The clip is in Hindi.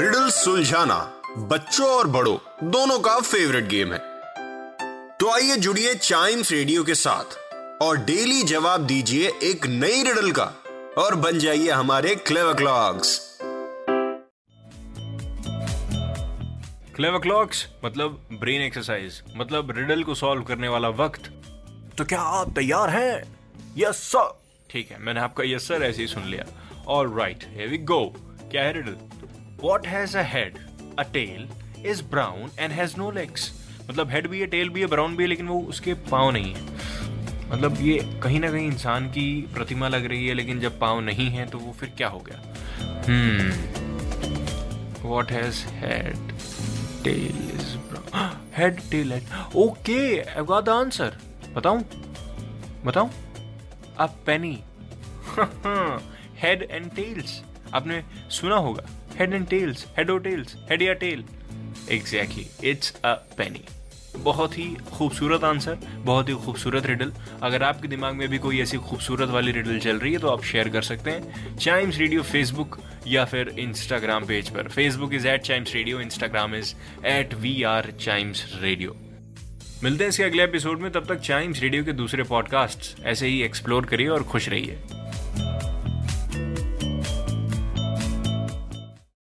रिडल सुलझाना बच्चों और बड़ों दोनों का फेवरेट गेम है। तो आइए जुड़िए चाइम्स रेडियो के साथ और डेली जवाब दीजिए एक नई रिडल का और बन जाइए हमारे क्लेव क्लॉक्स क्लेवर क्लॉक्स मतलब ब्रेन एक्सरसाइज मतलब रिडल को सॉल्व करने वाला वक्त। तो क्या आप तैयार हैं? यस सर ठीक है मैंने आपका यस सर ऐसे ही सुन लिया। ऑल राइट वी गो क्या है riddle what has a head a tail is brown and has no legs मतलब हेड भी है टेल भी है ब्राउन भी है, लेकिन वो उसके पाँव नहीं है। मतलब ये कहीं ना कहीं इंसान की प्रतिमा लग रही है, लेकिन जब पाँव नहीं है तो वो फिर क्या हो गया? What has head tail is brown head tail head okay the answer बताऊँ? बताऊँ? A penny head and tails आपने सुना होगा। हेड एंड टेल्स हेड और टेल्स हेड या tail exactly it's a penny बहुत ही खूबसूरत आंसर बहुत ही खूबसूरत रिडल अगर आपके दिमाग में भी कोई ऐसी खूबसूरत वाली रिडल चल रही है तो आप शेयर कर सकते हैं चाइम्स रेडियो फेसबुक या फिर इंस्टाग्राम पेज पर. Facebook is at Chimes radio Instagram is at we are Chimes radio मिलते हैं इसके अगले एपिसोड में. तब तक चाइम्स रेडियो के दूसरे पॉडकास्ट ऐसे ही एक्सप्लोर करिए और खुश रहिए।